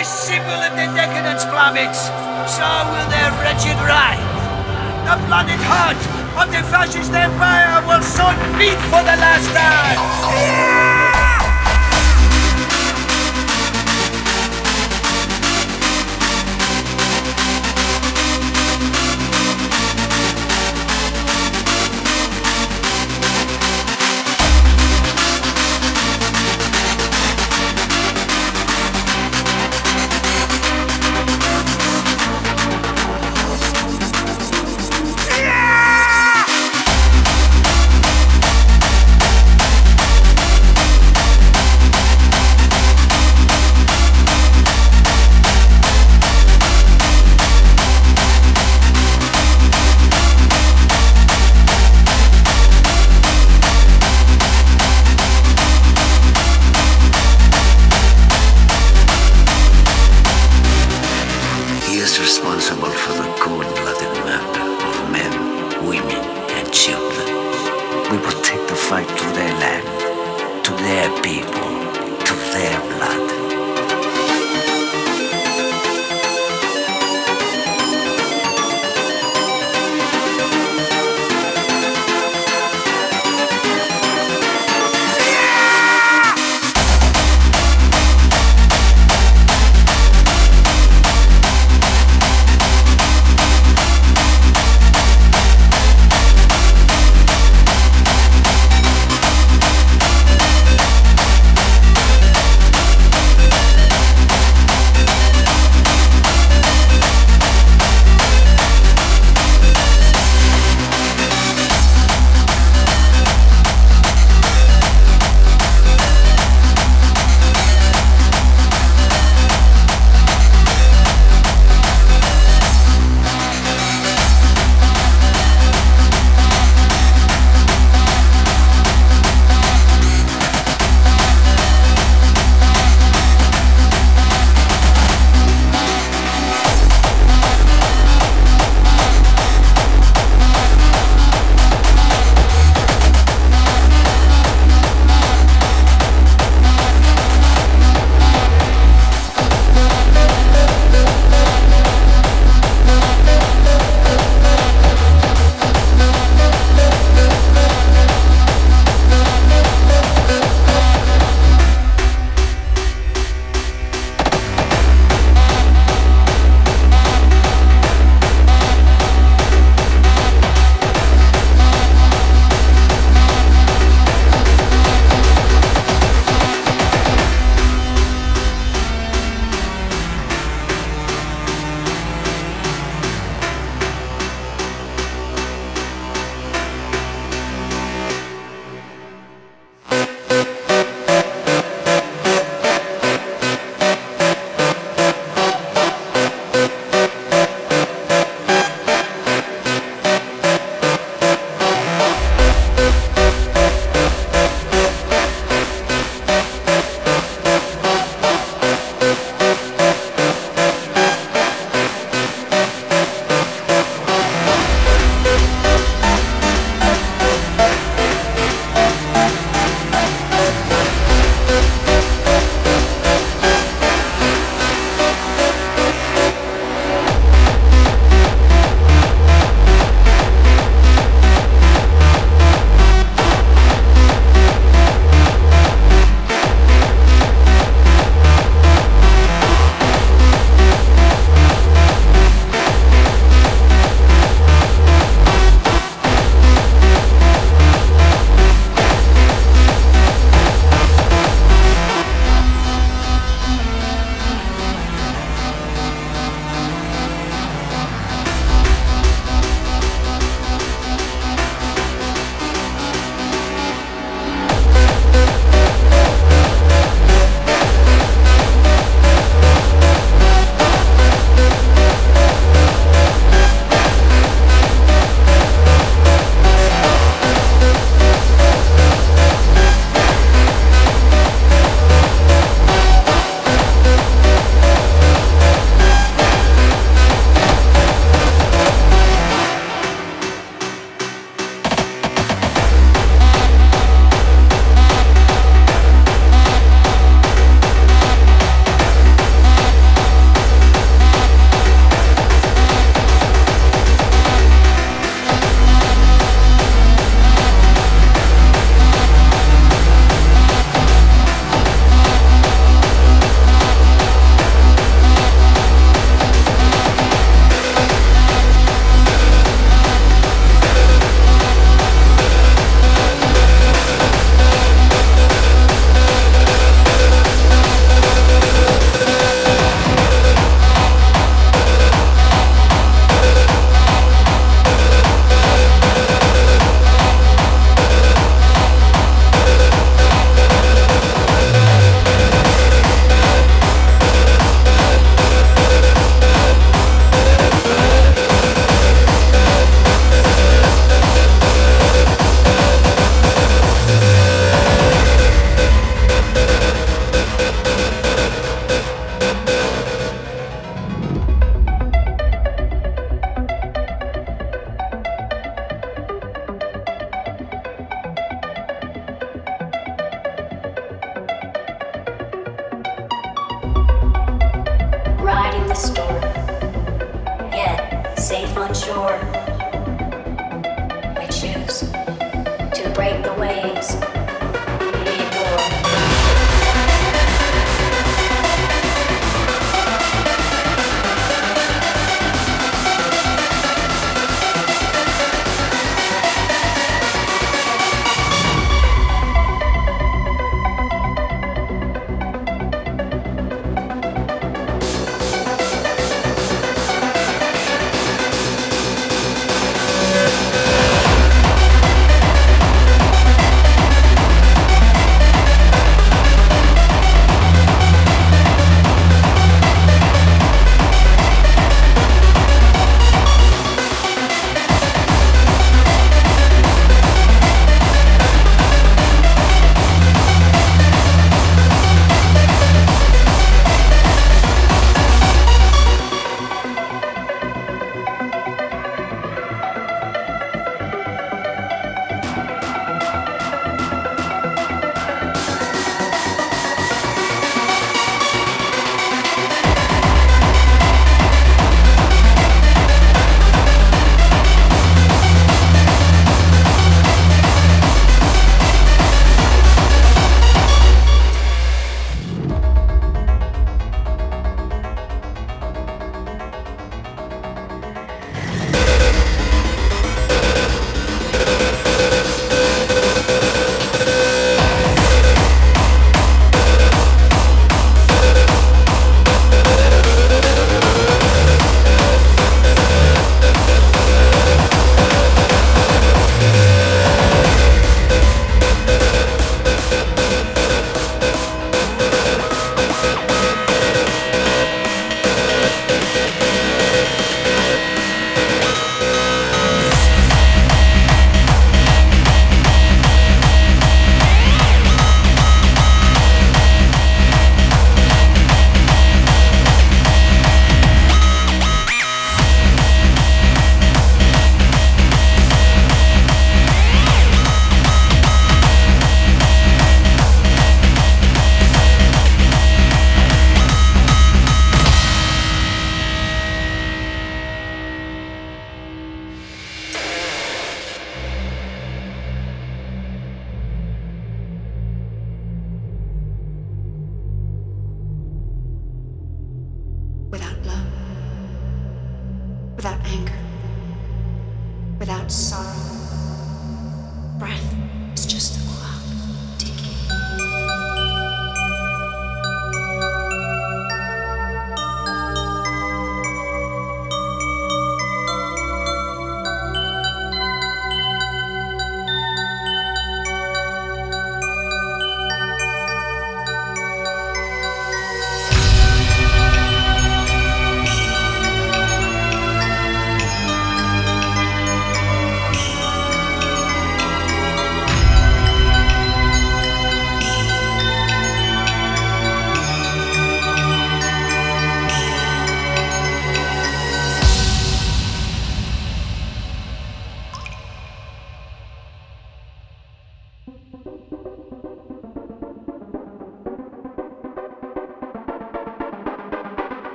The symbol of the decadence plummets, so will their wretched right. The blooded heart of the fascist empire will soon beat for the last time.